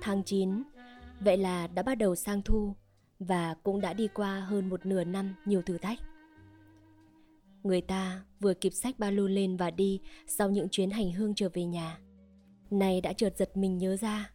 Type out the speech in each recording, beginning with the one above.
Tháng 9, vậy là đã bắt đầu sang thu và cũng đã đi qua hơn một nửa năm nhiều thử thách. Người ta vừa kịp sách ba lô lên và đi sau những chuyến hành hương trở về nhà. Này đã chợt giật mình nhớ ra,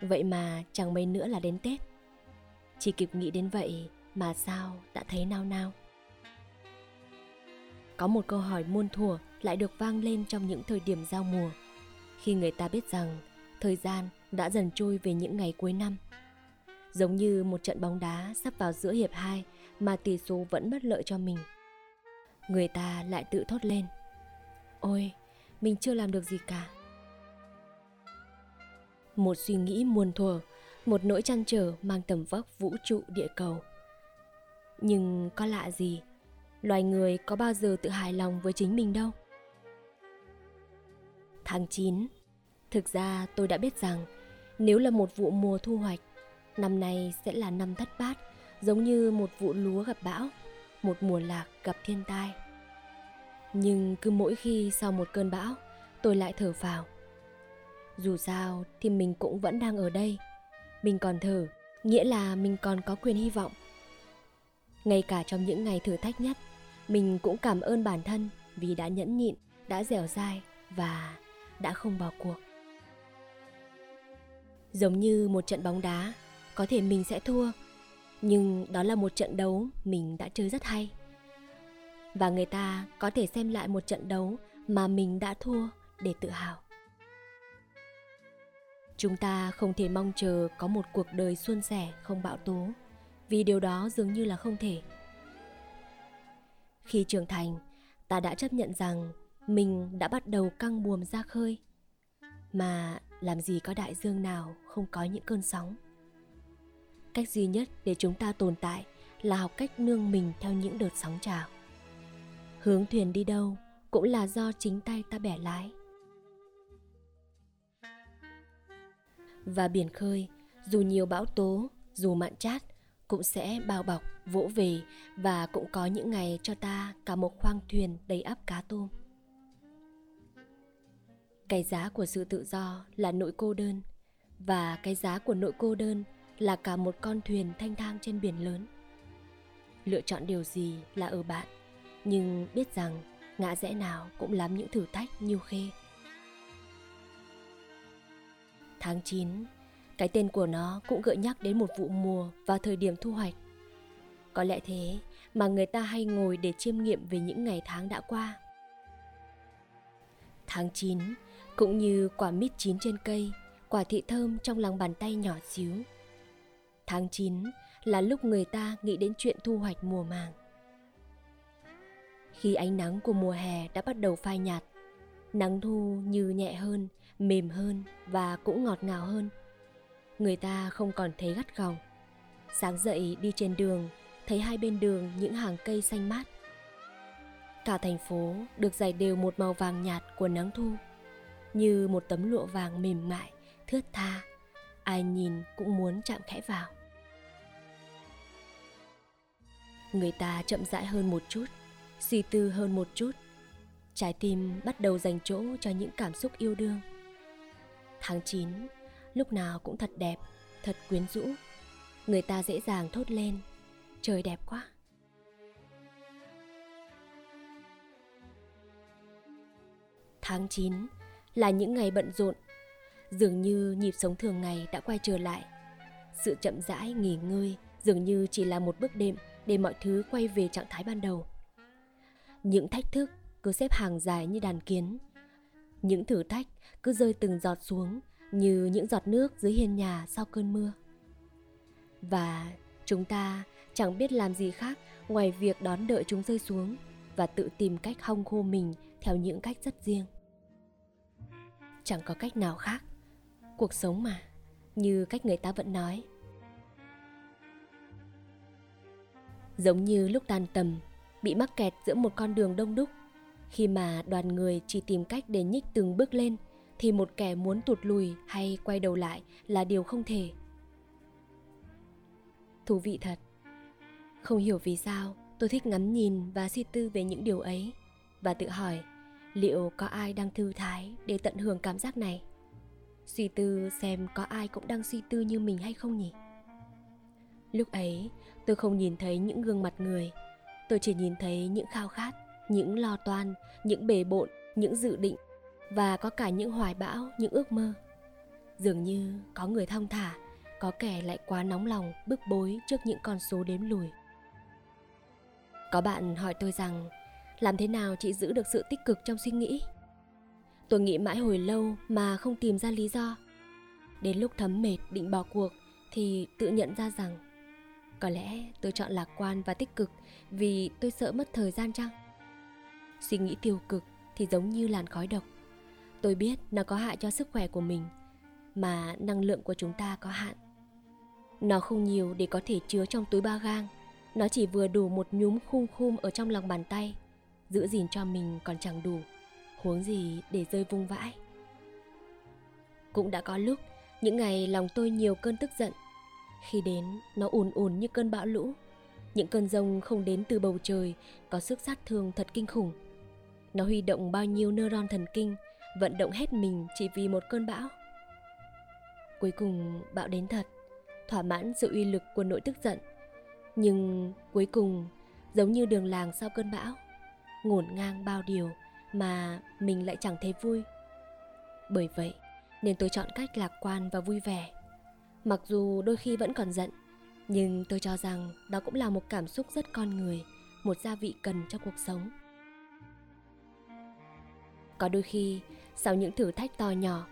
vậy mà chẳng mấy nữa là đến Tết. Chỉ kịp nghĩ đến vậy mà sao đã thấy nao nao. Có một câu hỏi muôn thuở lại được vang lên trong những thời điểm giao mùa. Khi người ta biết rằng thời gian đã dần trôi về những ngày cuối năm. Giống như một trận bóng đá sắp vào giữa hiệp 2 mà tỷ số vẫn bất lợi cho mình. Người ta lại tự thốt lên. Ôi, mình chưa làm được gì cả. Một suy nghĩ muôn thuở, một nỗi chăn trở mang tầm vóc vũ trụ địa cầu. Nhưng có lạ gì, loài người có bao giờ tự hài lòng với chính mình đâu. Tháng 9 Thực ra tôi đã biết rằng nếu là một vụ mùa thu hoạch, năm nay sẽ là năm thất bát, giống như một vụ lúa gặp bão, một mùa lạc gặp thiên tai. Nhưng cứ mỗi khi sau một cơn bão, tôi lại thở phào. Dù sao thì mình cũng vẫn đang ở đây. Mình còn thở, nghĩa là mình còn có quyền hy vọng. Ngay cả trong những ngày thử thách nhất, mình cũng cảm ơn bản thân vì đã nhẫn nhịn, đã dẻo dai và đã không bỏ cuộc. Giống như một trận bóng đá, có thể mình sẽ thua, nhưng đó là một trận đấu mình đã chơi rất hay. Và người ta có thể xem lại một trận đấu mà mình đã thua để tự hào. Chúng ta không thể mong chờ có một cuộc đời suôn sẻ không bão tố, vì điều đó dường như là không thể. Khi trưởng thành, ta đã chấp nhận rằng mình đã bắt đầu căng buồm ra khơi mà làm gì có đại dương nào không có những cơn sóng? Cách duy nhất để chúng ta tồn tại là học cách nương mình theo những đợt sóng trào. Hướng thuyền đi đâu cũng là do chính tay ta bẻ lái. Và biển khơi, dù nhiều bão tố, dù mặn chát, cũng sẽ bao bọc, vỗ về và cũng có những ngày cho ta cả một khoang thuyền đầy ắp cá tôm cái giá của sự tự do là nỗi cô đơn, và cái giá của nỗi cô đơn là cả một con thuyền thanh thang trên biển lớn. Lựa chọn điều gì là ở bạn, nhưng biết rằng ngã rẽ nào cũng lắm những thử thách như khê. Tháng 9 cái tên của nó cũng gợi nhắc đến một vụ mùa và thời điểm thu hoạch. Có lẽ thế mà người ta hay ngồi để chiêm nghiệm về những ngày tháng đã qua. Tháng 9 cũng như quả mít chín trên cây, quả thị thơm trong lòng bàn tay nhỏ xíu. Tháng 9 là lúc người ta nghĩ đến chuyện thu hoạch mùa màng. Khi ánh nắng của mùa hè đã bắt đầu phai nhạt, nắng thu như nhẹ hơn, mềm hơn và cũng ngọt ngào hơn. Người ta không còn thấy gắt gỏng. Sáng dậy đi trên đường, thấy hai bên đường những hàng cây xanh mát. Cả thành phố được dày đều một màu vàng nhạt của nắng thu như một tấm lụa vàng mềm mại, thướt tha, ai nhìn cũng muốn chạm khẽ vào. Người ta chậm rãi hơn một chút, suy tư hơn một chút. Trái tim bắt đầu dành chỗ cho những cảm xúc yêu đương. Tháng 9, lúc nào cũng thật đẹp, thật quyến rũ. Người ta dễ dàng thốt lên, trời đẹp quá. Tháng 9 là những ngày bận rộn. Dường như nhịp sống thường ngày đã quay trở lại. Sự chậm rãi nghỉ ngơi dường như chỉ là một bước đệm để mọi thứ quay về trạng thái ban đầu. Những thách thức cứ xếp hàng dài như đàn kiến. Những thử thách cứ rơi từng giọt xuống như những giọt nước dưới hiên nhà sau cơn mưa. Và chúng ta chẳng biết làm gì khác ngoài việc đón đợi chúng rơi xuống và tự tìm cách hong khô mình theo những cách rất riêng chẳng có cách nào khác. Cuộc sống mà, như cách người ta vẫn nói. Giống như lúc tan tầm, bị mắc kẹt giữa một con đường đông đúc, khi mà đoàn người chỉ tìm cách để nhích từng bước lên, thì một kẻ muốn tụt lùi hay quay đầu lại là điều không thể. Thú vị thật. Không hiểu vì sao, tôi thích ngắm nhìn và suy tư về những điều ấy, và tự hỏi liệu có ai đang thư thái để tận hưởng cảm giác này Suy tư xem có ai cũng đang suy tư như mình hay không nhỉ? Lúc ấy, tôi không nhìn thấy những gương mặt người. Tôi chỉ nhìn thấy những khao khát, những lo toan, những bề bộn, những dự định và có cả những hoài bão, những ước mơ. Dường như có người thong thả, có kẻ lại quá nóng lòng, bức bối trước những con số đếm lùi. Có bạn hỏi tôi rằng làm thế nào chị giữ được sự tích cực trong suy nghĩ? Tôi nghĩ mãi hồi lâu mà không tìm ra lý do. Đến lúc thấm mệt, định bỏ cuộc, thì tự nhận ra rằng, có lẽ tôi chọn lạc quan và tích cực vì tôi sợ mất thời gian chăng? Suy nghĩ tiêu cực thì giống như làn khói độc. Tôi biết nó có hại cho sức khỏe của mình, mà năng lượng của chúng ta có hạn. Nó không nhiều để có thể chứa trong túi ba gang. Nó chỉ vừa đủ một nhúm khung khum ở trong lòng bàn tay. Giữ gìn cho mình còn chẳng đủ. Huống gì để rơi vung vãi. Cũng đã có lúc, những ngày lòng tôi nhiều cơn tức giận. Khi đến, nó ùn ùn như cơn bão lũ. Những cơn rông không đến từ bầu trời, có sức sát thương thật kinh khủng. Nó huy động bao nhiêu neuron thần kinh, vận động hết mình chỉ vì một cơn bão. Cuối cùng bão đến thật thỏa mãn sự uy lực của nỗi tức giận. Nhưng cuối cùng, giống như đường làng sau cơn bão, ngổn ngang bao điều mà mình lại chẳng thấy vui. Bởi vậy, nên tôi chọn cách lạc quan và vui vẻ. Mặc dù đôi khi vẫn còn giận, nhưng tôi cho rằng đó cũng là một cảm xúc rất con người, một gia vị cần cho cuộc sống. Có đôi khi, sau những thử thách to nhỏ,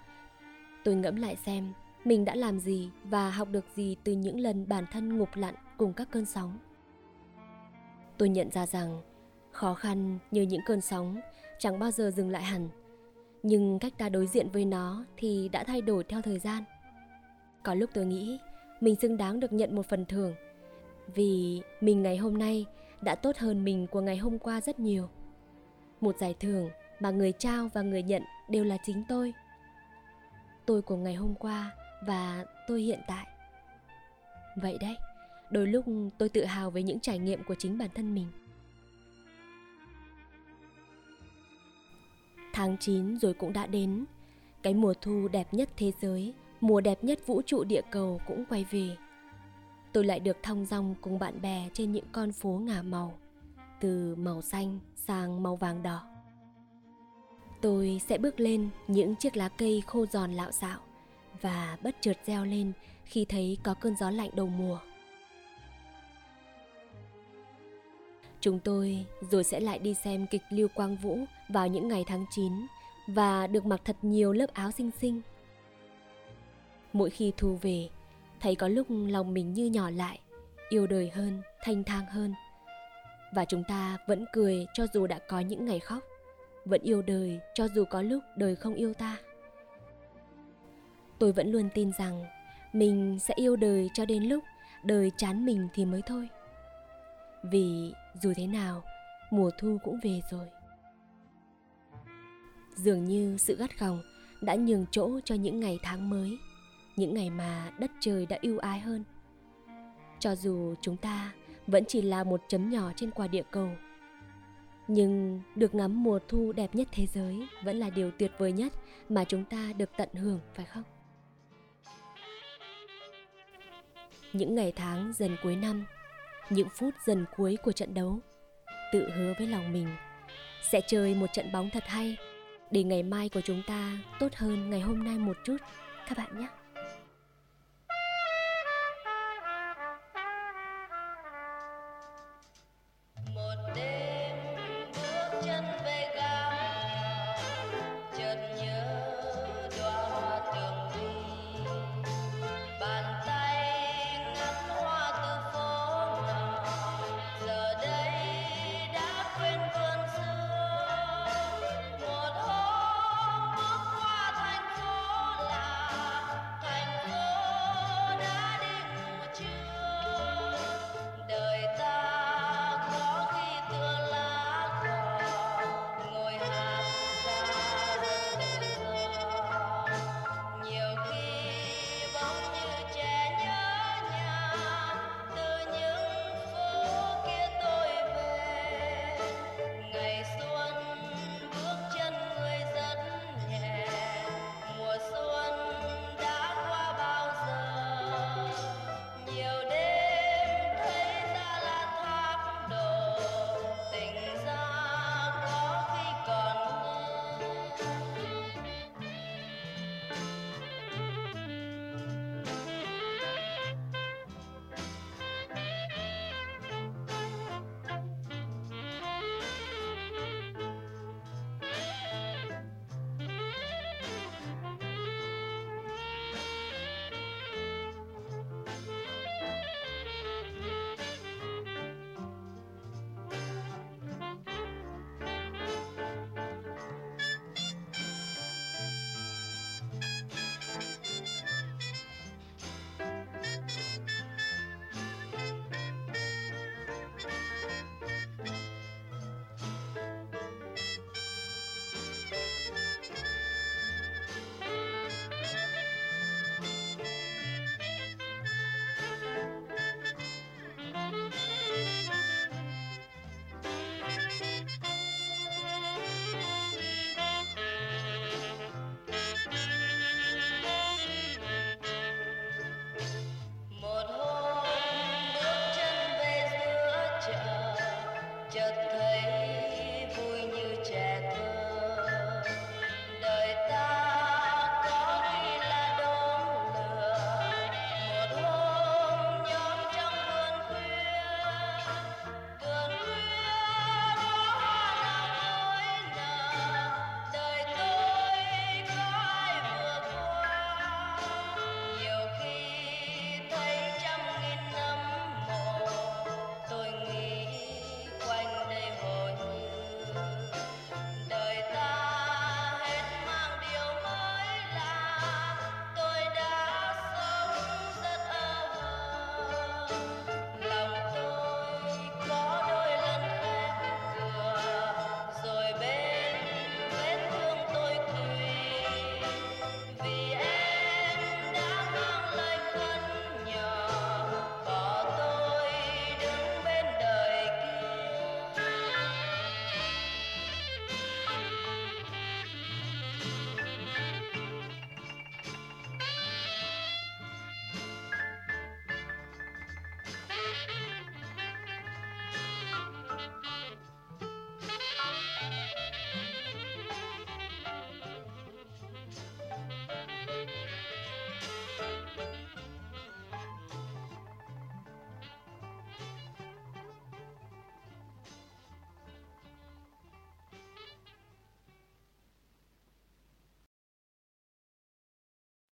tôi ngẫm lại xem mình đã làm gì và học được gì từ những lần bản thân ngục lặn cùng các cơn sóng tôi nhận ra rằng khó khăn như những cơn sóng, chẳng bao giờ dừng lại hẳn. Nhưng cách ta đối diện với nó thì đã thay đổi theo thời gian. Có lúc tôi nghĩ mình xứng đáng được nhận một phần thưởng, vì mình ngày hôm nay đã tốt hơn mình của ngày hôm qua rất nhiều. Một giải thưởng mà người trao và người nhận đều là chính tôi. Tôi của ngày hôm qua và tôi hiện tại. Vậy đấy, đôi lúc tôi tự hào về những trải nghiệm của chính bản thân mình. Tháng 9 rồi cũng đã đến. Cái mùa thu đẹp nhất thế giới, mùa đẹp nhất vũ trụ địa cầu cũng quay về. Tôi lại được thong dong cùng bạn bè trên những con phố ngả màu, từ màu xanh sang màu vàng đỏ. Tôi sẽ bước lên những chiếc lá cây khô giòn lạo xạo và bất chợt reo lên khi thấy có cơn gió lạnh đầu mùa. Chúng tôi rồi sẽ lại đi xem kịch Lưu Quang Vũ vào những ngày tháng 9 và được mặc thật nhiều lớp áo xinh xinh. Mỗi khi thu về, thấy có lúc lòng mình như nhỏ lại, yêu đời hơn, thanh thang hơn. Và chúng ta vẫn cười cho dù đã có những ngày khóc, vẫn yêu đời cho dù có lúc đời không yêu ta tôi vẫn luôn tin rằng mình sẽ yêu đời cho đến lúc đời chán mình thì mới thôi vì dù thế nào, mùa thu cũng về rồi. Dường như sự gắt gỏng đã nhường chỗ cho những ngày tháng mới, những ngày mà đất trời đã ưu ái hơn. Cho dù chúng ta vẫn chỉ là một chấm nhỏ trên quả địa cầu, nhưng được ngắm mùa thu đẹp nhất thế giới vẫn là điều tuyệt vời nhất mà chúng ta được tận hưởng, phải không? Những ngày tháng dần cuối năm những phút dần cuối của trận đấu. Tự hứa với lòng mình, sẽ chơi một trận bóng thật hay. Để ngày mai của chúng ta tốt hơn ngày hôm nay một chút, các bạn nhé. just